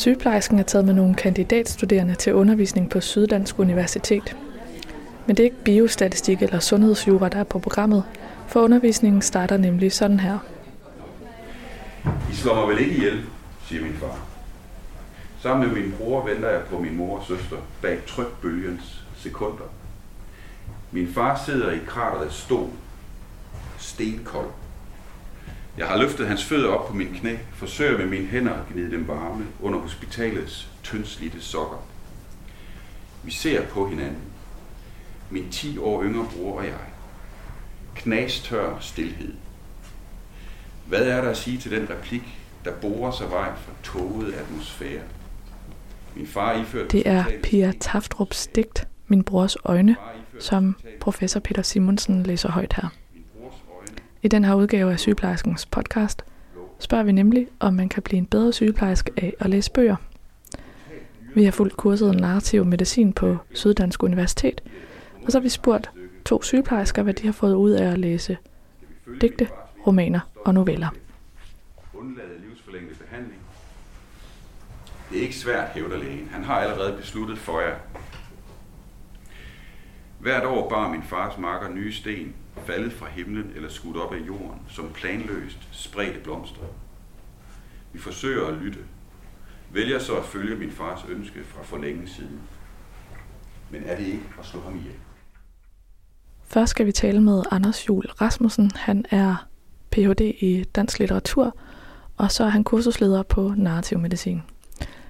Sygeplejersken er taget med nogle kandidatstuderende til undervisning på Syddansk Universitet. Men det er ikke biostatistik eller sundhedsjura, der er på programmet, for undervisningen starter nemlig sådan her. I slår mig vel ikke ihjel, siger min far. Sammen med min bror venter jeg på min mor og søster bag trykbølgens sekunder. Min far sidder i kraterets stol, stenkold. Jeg har løftet hans fødder op på min knæ, forsøger med mine hænder at gnide dem varme under hospitalets tyndslidte sokker. Vi ser på hinanden. Min 10 år yngre bror og jeg. Knastør stillhed. Hvad er der at sige til den replik, der borer sig vej fra toget atmosfære? Min far iført Det er Pia Taftrups digt, Min brors øjne, som professor Peter Simonsen læser højt her. I den her udgave af sygeplejerskens podcast spørger vi nemlig, om man kan blive en bedre sygeplejerske af at læse bøger. Vi har fulgt kurset narrativ medicin på Syddansk Universitet, og så har vi spurgt to sygeplejersker, hvad de har fået ud af at læse digte, romaner og noveller. livsforlængende behandling. Det er ikke svært, hævder lægen. Han har allerede besluttet for jer. Hvert år bar min fars marker nye sten, faldet fra himlen eller skudt op af jorden, som planløst spredte blomster. Vi forsøger at lytte. Vælger så at følge min fars ønske fra for længe siden. Men er det ikke at slå ham ihjel? Først skal vi tale med Anders Jul Rasmussen. Han er Ph.D. i dansk litteratur, og så er han kursusleder på narrativ medicin.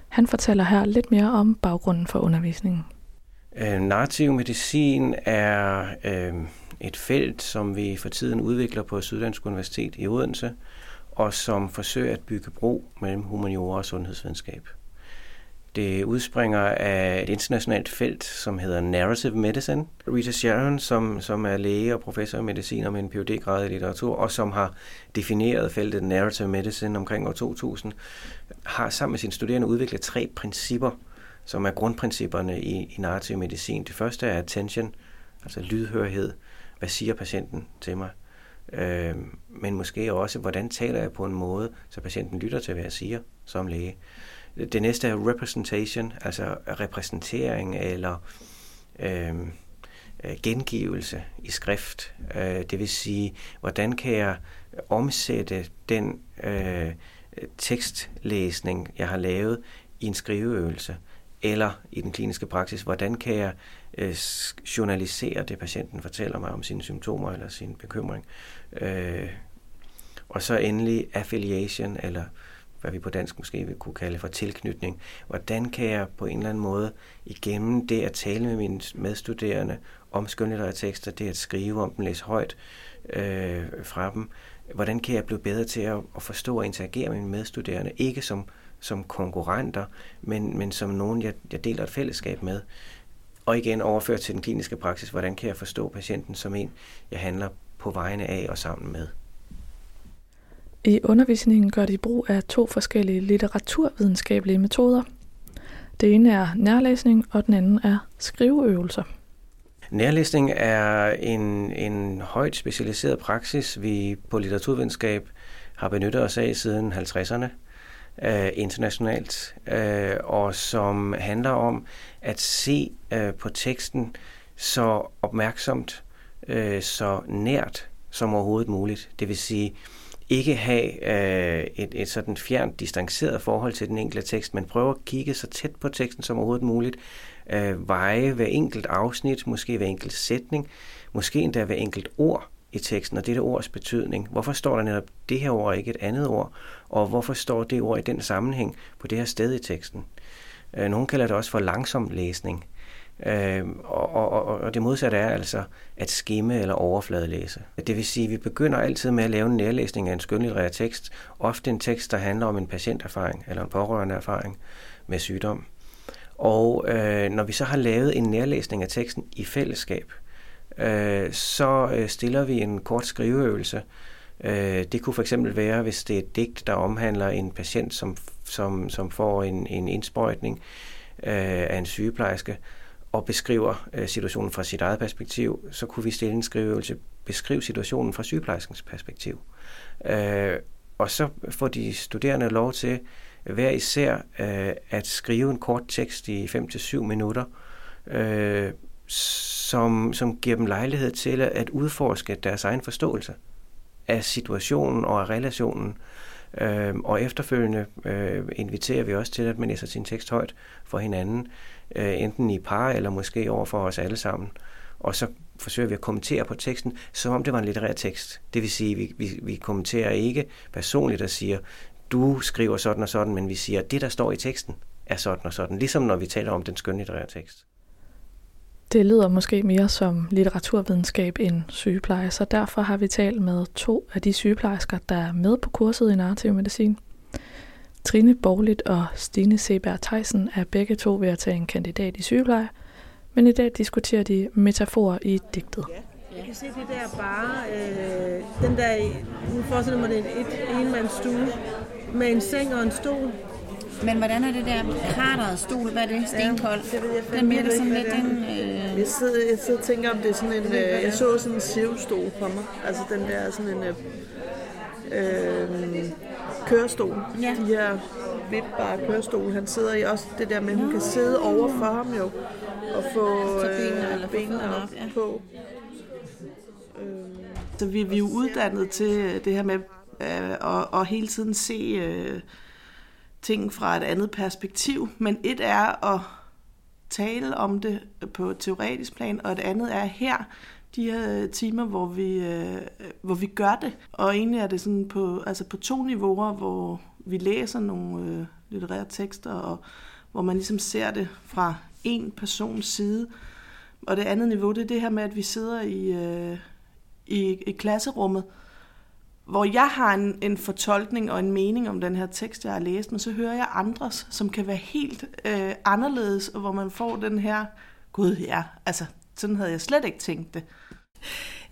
Han fortæller her lidt mere om baggrunden for undervisningen. Øh, narrativ medicin er øh, et felt, som vi for tiden udvikler på Syddansk Universitet i Odense, og som forsøger at bygge bro mellem humaniora og sundhedsvidenskab. Det udspringer af et internationalt felt, som hedder Narrative Medicine. Rita Sharon, som, som er læge og professor i medicin og med en phd grad i litteratur, og som har defineret feltet Narrative Medicine omkring år 2000, har sammen med sine studerende udviklet tre principper, som er grundprincipperne i, i narrativ medicin. Det første er attention, altså lydhørhed. Hvad siger patienten til mig? Øh, men måske også, hvordan taler jeg på en måde, så patienten lytter til, hvad jeg siger som læge. Det næste er representation, altså repræsentering eller øh, øh gengivelse i skrift. Øh, det vil sige, hvordan kan jeg omsætte den øh, tekstlæsning, jeg har lavet, i en skriveøvelse, eller i den kliniske praksis, hvordan kan jeg øh, journalisere det, patienten fortæller mig om sine symptomer eller sin bekymring. Øh, og så endelig affiliation, eller hvad vi på dansk måske vil kunne kalde for tilknytning. Hvordan kan jeg på en eller anden måde igennem det at tale med mine medstuderende om skønlitterære tekster, det at skrive om dem, læse højt øh, fra dem, hvordan kan jeg blive bedre til at, at forstå og interagere med mine medstuderende, ikke som, som konkurrenter, men, men som nogen, jeg, jeg deler et fællesskab med. Og igen overføre til den kliniske praksis, hvordan kan jeg forstå patienten som en, jeg handler på vegne af og sammen med. I undervisningen gør de brug af to forskellige litteraturvidenskabelige metoder. Det ene er nærlæsning, og den anden er skriveøvelser. Nærlæsning er en, en højt specialiseret praksis, vi på litteraturvidenskab har benyttet os af siden 50'erne øh, internationalt, øh, og som handler om at se øh, på teksten så opmærksomt, øh, så nært som overhovedet muligt. Det vil sige, ikke have øh, et, et sådan fjernt, distanceret forhold til den enkelte tekst, men prøve at kigge så tæt på teksten som overhovedet muligt, øh, veje hver enkelt afsnit, måske hver enkelt sætning, måske endda hver enkelt ord i teksten, og dette ords betydning. Hvorfor står der netop det her ord og ikke et andet ord? Og hvorfor står det ord i den sammenhæng på det her sted i teksten? Øh, nogle kalder det også for langsom læsning. Øh, og, og, og det modsatte er altså at skimme eller overfladelæse. Det vil sige, at vi begynder altid med at lave en nærlæsning af en skønlitterær tekst, ofte en tekst, der handler om en patienterfaring eller en pårørende erfaring med sygdom. Og øh, når vi så har lavet en nærlæsning af teksten i fællesskab, øh, Øh, så øh, stiller vi en kort skriveøvelse. Øh, det kunne for eksempel være, hvis det er et digt, der omhandler en patient, som, som, som får en, en indsprøjtning øh, af en sygeplejerske, og beskriver øh, situationen fra sit eget perspektiv, så kunne vi stille en skriveøvelse, beskrive situationen fra sygeplejerskens perspektiv. Øh, og så får de studerende lov til hver især øh, at skrive en kort tekst i 5-7 minutter, øh, som, som giver dem lejlighed til at udforske deres egen forståelse af situationen og af relationen. Øh, og efterfølgende øh, inviterer vi også til, at man læser sin tekst højt for hinanden, øh, enten i par eller måske over for os alle sammen. Og så forsøger vi at kommentere på teksten, som om det var en litterær tekst. Det vil sige, at vi, vi, vi kommenterer ikke personligt og siger, du skriver sådan og sådan, men vi siger, at det, der står i teksten, er sådan og sådan. Ligesom når vi taler om den skønlitterære tekst. Det lyder måske mere som litteraturvidenskab end sygepleje, så derfor har vi talt med to af de sygeplejersker, der er med på kurset i narrativ medicin. Trine Borligt og Stine Seberg Theisen er begge to ved at tage en kandidat i sygepleje, men i dag diskuterer de metaforer i digtet. Jeg kan se det der bare, øh, den der, nu forestiller mig det er en enmandsstue med en seng og en stol, men hvordan er det der karteret stol? Hvad er det? Stenkold? Ja, det ved jeg den virker sådan lidt en... Øh... Jeg, sidder, jeg sidder og tænker, om det er sådan en... Øh, jeg så sådan en sivstol på mig. Altså den der sådan en... Øh, øh, kørestol. Ja. De her vipbare kørestol. Han sidder i også det der med, at hun kan sidde over for ham jo. Og få benene, øh, benene op, op ja. på. Øh, så vi, vi er jo uddannet til det her med øh, at, at hele tiden se... Øh, ting fra et andet perspektiv, men et er at tale om det på et teoretisk plan, og et andet er her, de her timer, hvor vi, øh, hvor vi gør det. Og egentlig er det sådan på, altså på to niveauer, hvor vi læser nogle øh, litterære tekster, og hvor man ligesom ser det fra en persons side. Og det andet niveau, det er det her med, at vi sidder i, øh, i, i klasserummet, hvor jeg har en, en fortolkning og en mening om den her tekst, jeg har læst, men så hører jeg andres, som kan være helt øh, anderledes, og hvor man får den her, gud ja, altså sådan havde jeg slet ikke tænkt det.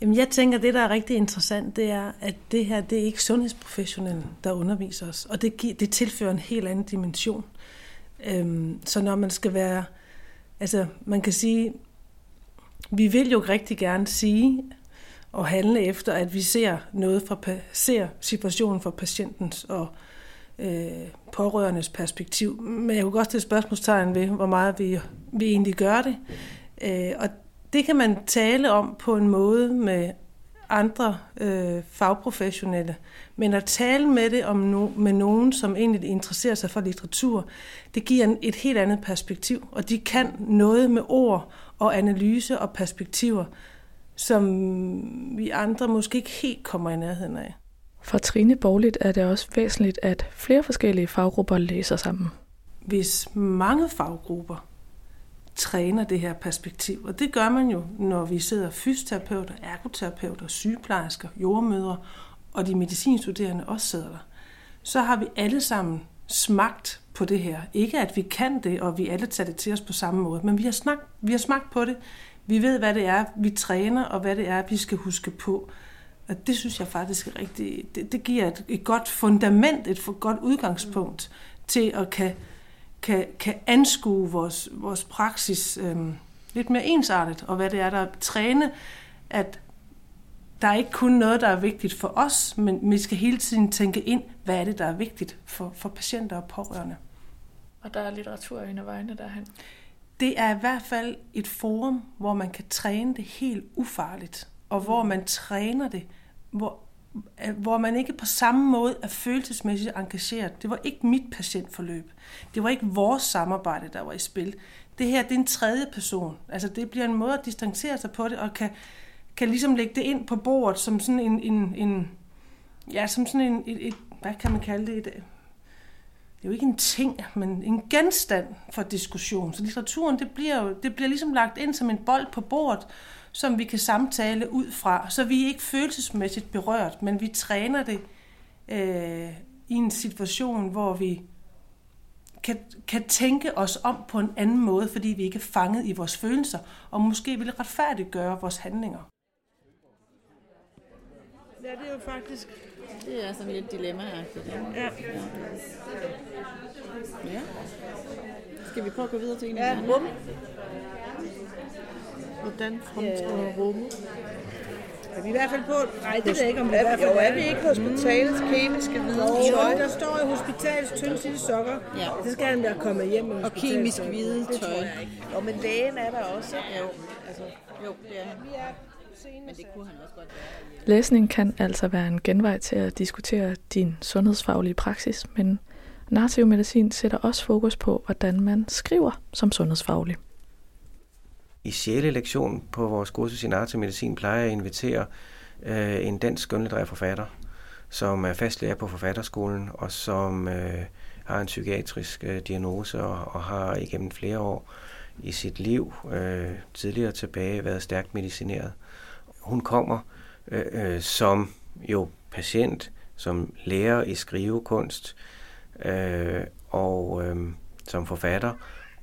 Jamen, jeg tænker, det der er rigtig interessant, det er, at det her, det er ikke sundhedsprofessionelle, der underviser os, og det, giver, det tilfører en helt anden dimension. Øhm, så når man skal være, altså man kan sige, vi vil jo rigtig gerne sige, og handle efter, at vi ser noget fra ser situationen fra patientens og øh, pårørendes perspektiv. Men jeg kunne godt stille spørgsmålstegn ved, hvor meget vi, vi egentlig gør det. Øh, og det kan man tale om på en måde med andre øh, fagprofessionelle. Men at tale med det om no, med nogen, som egentlig interesserer sig for litteratur, det giver en, et helt andet perspektiv. Og de kan noget med ord og analyse og perspektiver, som vi andre måske ikke helt kommer i nærheden af. For Trine Borligt er det også væsentligt, at flere forskellige faggrupper læser sammen. Hvis mange faggrupper træner det her perspektiv, og det gør man jo, når vi sidder fysioterapeuter, ergoterapeuter, sygeplejersker, jordmødre og de medicinstuderende også sidder der, så har vi alle sammen smagt på det her. Ikke at vi kan det, og vi alle tager det til os på samme måde, men vi har, smagt, vi har smagt på det vi ved, hvad det er, vi træner, og hvad det er, vi skal huske på. Og det synes jeg faktisk er rigtig, det, det giver et, et godt fundament, et for godt udgangspunkt til at kan, kan, kan anskue vores, vores praksis øhm, lidt mere ensartet, og hvad det er, der træne, at der er ikke kun noget, der er vigtigt for os, men vi skal hele tiden tænke ind, hvad er det, der er vigtigt for, for patienter og pårørende. Og der er litteratur i vejene derhen det er i hvert fald et forum, hvor man kan træne det helt ufarligt, og hvor man træner det, hvor, øh, hvor man ikke på samme måde er følelsesmæssigt engageret. Det var ikke mit patientforløb. Det var ikke vores samarbejde, der var i spil. Det her, det er en tredje person. Altså, det bliver en måde at distancere sig på det, og kan, kan ligesom lægge det ind på bordet som sådan en, en, en ja, som sådan en, et, et, hvad kan man kalde det, et, det er jo ikke en ting, men en genstand for diskussion. Så litteraturen, det bliver jo det bliver ligesom lagt ind som en bold på bordet, som vi kan samtale ud fra. Så vi er ikke følelsesmæssigt berørt, men vi træner det øh, i en situation, hvor vi kan, kan tænke os om på en anden måde, fordi vi ikke er fanget i vores følelser, og måske vil retfærdiggøre vores handlinger. Ja, det er jo faktisk det er sådan lidt dilemma-agtigt. Ja. ja. ja. Skal vi prøve at gå videre til en ja, rum. Hvordan fremtræder ja. rummet? Er vi i hvert fald på... Nej, det ved jeg ikke, om vi er, i hvert fald jo, er vi ikke hospitalets kemiske hvide Jo, tøj? der står i hospitalets tynde sokker. Ja. Det skal han være kommet hjem med. Og kemisk hvide Det tror tøj. jeg ikke. Jo, men lægen er der også. Jo, altså, jo, det er han. Men det kunne han også godt være. Læsning kan altså være en genvej til at diskutere din sundhedsfaglige praksis, men narrativ medicin sætter også fokus på, hvordan man skriver som sundhedsfaglig. I 6. lektion på vores kursus i narrativ medicin plejer jeg at invitere øh, en dansk skønlitterær forfatter, som er fastlærer på forfatterskolen, og som øh, har en psykiatrisk øh, diagnose og, og har igennem flere år i sit liv øh, tidligere tilbage været stærkt medicineret. Hun kommer øh, øh, som jo patient, som lærer i skrivekunst øh, og øh, som forfatter,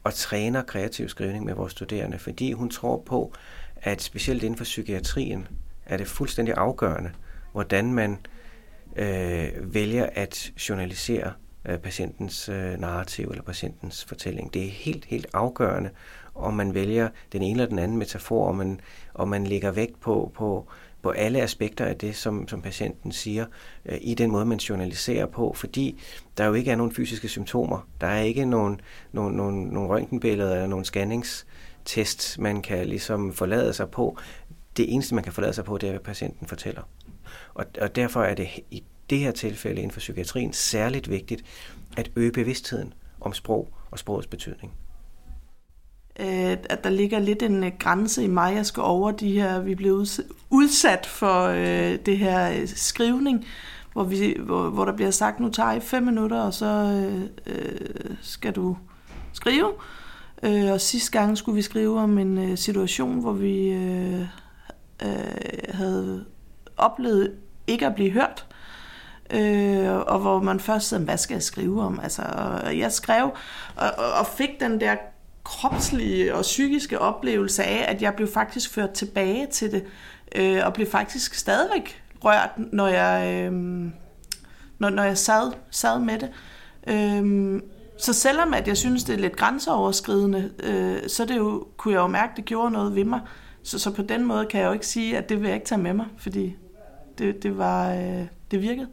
og træner kreativ skrivning med vores studerende, fordi hun tror på, at specielt inden for psykiatrien er det fuldstændig afgørende, hvordan man øh, vælger at journalisere øh, patientens øh, narrativ eller patientens fortælling. Det er helt, helt afgørende, om man vælger den ene eller den anden metafor, og man, og man lægger vægt på, på, på alle aspekter af det, som, som patienten siger, øh, i den måde, man journaliserer på, fordi der jo ikke er nogen fysiske symptomer. Der er ikke nogen, nogen, nogen, nogen røntgenbilleder eller nogen scanningstest, man kan ligesom forlade sig på. Det eneste, man kan forlade sig på, det er, hvad patienten fortæller. Og, og derfor er det i det her tilfælde inden for psykiatrien særligt vigtigt at øge bevidstheden om sprog og sprogets betydning øh, at der ligger lidt en øh, grænse i mig, jeg skal over de her, vi blev udsat for øh, det her øh, skrivning, hvor, vi, hvor, hvor der bliver sagt, nu tager I fem minutter, og så øh, øh, skal du skrive. Øh, og sidste gang skulle vi skrive om en øh, situation, hvor vi øh, øh, havde oplevet ikke at blive hørt. Øh, og hvor man først sagde, hvad skal jeg skrive om? Altså, jeg skrev og, og fik den der kropslige og psykiske oplevelse af, at jeg blev faktisk ført tilbage til det, øh, og blev faktisk stadigvæk rørt, når jeg, øh, når, når jeg sad, sad med det. Øh, så selvom at jeg synes, det er lidt grænseoverskridende, øh, så det jo, kunne jeg jo mærke, at det gjorde noget ved mig. Så, så på den måde kan jeg jo ikke sige, at det vil jeg ikke tage med mig, fordi det, det, var, øh, det virkede.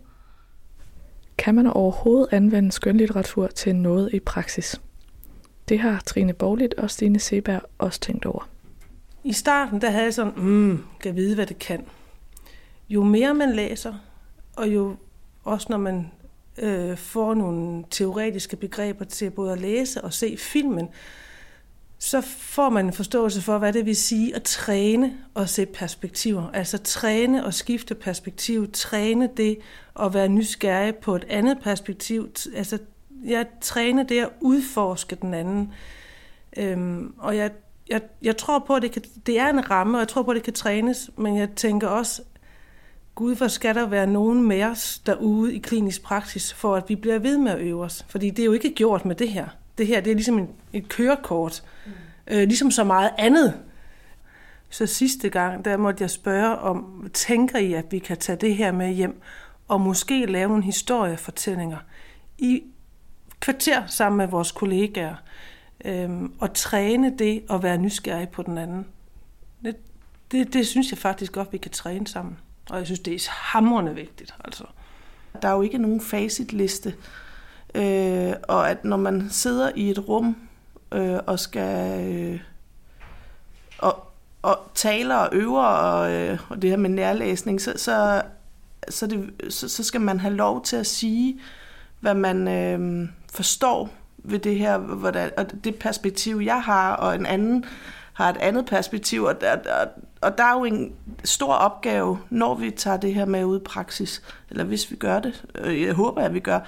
Kan man overhovedet anvende skønlitteratur til noget i praksis? Det har Trine Borglit og Stine Seberg også tænkt over. I starten, der havde jeg sådan, mm, kan vide, hvad det kan. Jo mere man læser, og jo også når man øh, får nogle teoretiske begreber til både at læse og se filmen, så får man en forståelse for, hvad det vil sige at træne og se perspektiver. Altså træne og skifte perspektiv, træne det at være nysgerrig på et andet perspektiv, altså jeg træner det at udforske den anden. Øhm, og jeg, jeg, jeg tror på, at det, kan, det er en ramme, og jeg tror på, at det kan trænes, men jeg tænker også, Gud, hvor skal der være nogen med os derude i klinisk praksis, for at vi bliver ved med at øve os? Fordi det er jo ikke gjort med det her. Det her det er ligesom en, et kørekort, mm. øh, ligesom så meget andet. Så sidste gang, der måtte jeg spørge om, tænker I, at vi kan tage det her med hjem, og måske lave nogle historiefortællinger i kvarter sammen med vores kollegaer øhm, og træne det at være nysgerrig på den anden. Det, det, det synes jeg faktisk godt, vi kan træne sammen. Og jeg synes, det er hamrende vigtigt. Altså. Der er jo ikke nogen facitliste. Øh, og at når man sidder i et rum øh, og skal øh, og, og taler og øver og, øh, og det her med nærlæsning, så, så, så, det, så, så skal man have lov til at sige, hvad man øh, forstår ved det her, hvordan, og det perspektiv, jeg har, og en anden har et andet perspektiv, og der, og, og der er jo en stor opgave, når vi tager det her med ud i praksis, eller hvis vi gør det, øh, jeg håber, at vi gør,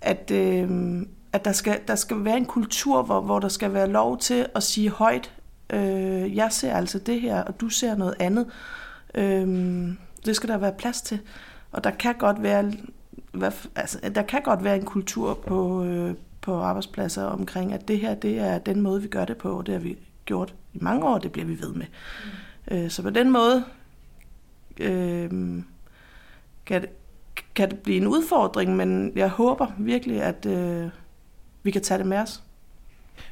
at, øh, at der, skal, der skal være en kultur, hvor, hvor der skal være lov til at sige højt, øh, jeg ser altså det her, og du ser noget andet. Øh, det skal der være plads til. Og der kan godt være hvad, altså, der kan godt være en kultur på, øh, på arbejdspladser omkring, at det her det er den måde, vi gør det på, og det har vi gjort i mange år, det bliver vi ved med. Mm. Øh, så på den måde øh, kan, det, kan det blive en udfordring, men jeg håber virkelig, at øh, vi kan tage det med os.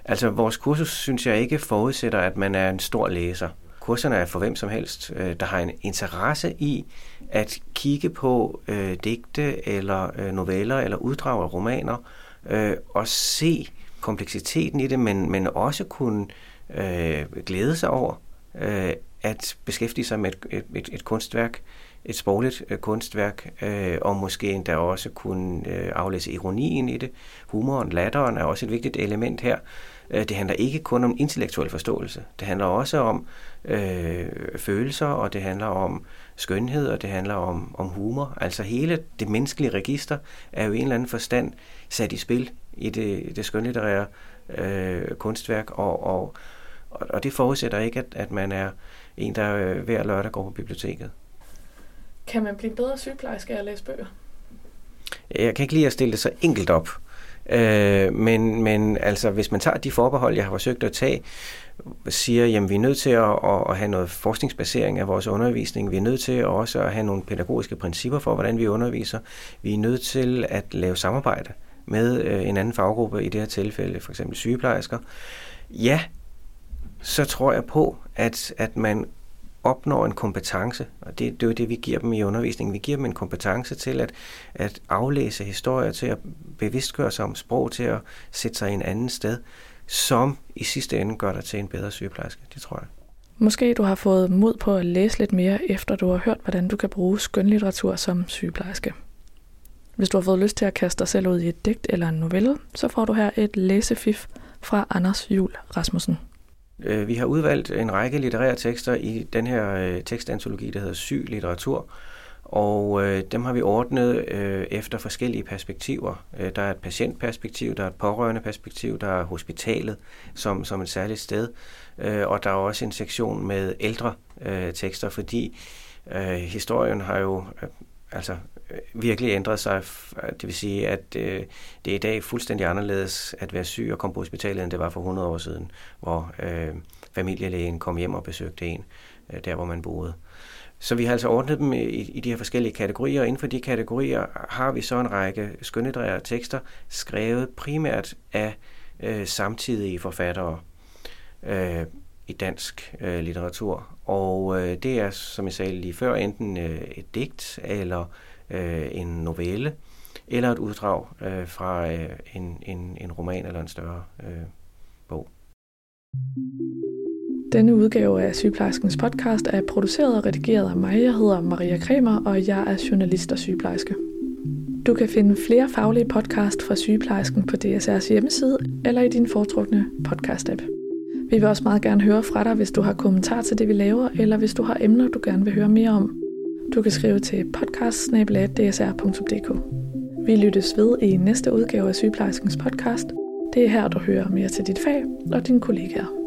Altså, vores kursus synes jeg ikke forudsætter, at man er en stor læser kurserne er for hvem som helst, øh, der har en interesse i at kigge på øh, digte eller øh, noveller eller uddrag af romaner øh, og se kompleksiteten i det, men, men også kunne øh, glæde sig over øh, at beskæftige sig med et, et, et kunstværk, et sprogligt øh, kunstværk, øh, og måske endda også kunne øh, aflæse ironien i det. Humoren, latteren er også et vigtigt element her. Øh, det handler ikke kun om intellektuel forståelse. Det handler også om øh, følelser, og det handler om skønhed, og det handler om, om humor. Altså hele det menneskelige register er jo i en eller anden forstand sat i spil i det, det skønlitterære øh, kunstværk, og, og, og det forudsætter ikke, at, at man er en, der øh, hver lørdag går på biblioteket. Kan man blive bedre sygeplejerske af at læse bøger? Jeg kan ikke lide at stille det så enkelt op. Øh, men, men altså, hvis man tager de forbehold, jeg har forsøgt at tage, siger, at vi er nødt til at, at have noget forskningsbasering af vores undervisning. Vi er nødt til også at have nogle pædagogiske principper for, hvordan vi underviser. Vi er nødt til at lave samarbejde med øh, en anden faggruppe, i det her tilfælde for eksempel sygeplejersker. Ja, så tror jeg på, at, at man opnår en kompetence, og det, det er jo det, vi giver dem i undervisningen. Vi giver dem en kompetence til at, at aflæse historier, til at bevidstgøre sig om sprog, til at sætte sig i en anden sted, som i sidste ende gør dig til en bedre sygeplejerske. Det tror jeg. Måske du har fået mod på at læse lidt mere, efter du har hørt, hvordan du kan bruge skønlitteratur som sygeplejerske. Hvis du har fået lyst til at kaste dig selv ud i et digt eller en novelle, så får du her et læsefif fra Anders Jul Rasmussen. Øh, vi har udvalgt en række litterære tekster i den her øh, tekstantologi, der hedder Syg Litteratur, og øh, dem har vi ordnet øh, efter forskellige perspektiver. Øh, der er et patientperspektiv, der er et pårørende perspektiv, der er hospitalet som, som et særligt sted, øh, og der er også en sektion med ældre øh, tekster, fordi øh, historien har jo øh, altså øh, virkelig ændret sig. Det vil sige, at øh, det er i dag fuldstændig anderledes at være syg og komme på hospitalet, end det var for 100 år siden, hvor øh, familielægen kom hjem og besøgte en, øh, der hvor man boede. Så vi har altså ordnet dem i, i de her forskellige kategorier, og inden for de kategorier har vi så en række skønnedrære tekster, skrevet primært af øh, samtidige forfattere øh, i dansk øh, litteratur. Og øh, det er, som jeg sagde lige før, enten øh, et digt eller øh, en novelle eller et uddrag øh, fra øh, en, en, en roman eller en større øh, bog. Denne udgave af Sygeplejerskens podcast er produceret og redigeret af mig. Jeg hedder Maria Kremer, og jeg er journalist og sygeplejerske. Du kan finde flere faglige podcast fra Sygeplejersken på DSR's hjemmeside eller i din foretrukne podcast-app. Vi vil også meget gerne høre fra dig, hvis du har kommentar til det, vi laver, eller hvis du har emner, du gerne vil høre mere om. Du kan skrive til podcast Vi lyttes ved i næste udgave af Sygeplejerskens podcast. Det er her, du hører mere til dit fag og dine kollegaer.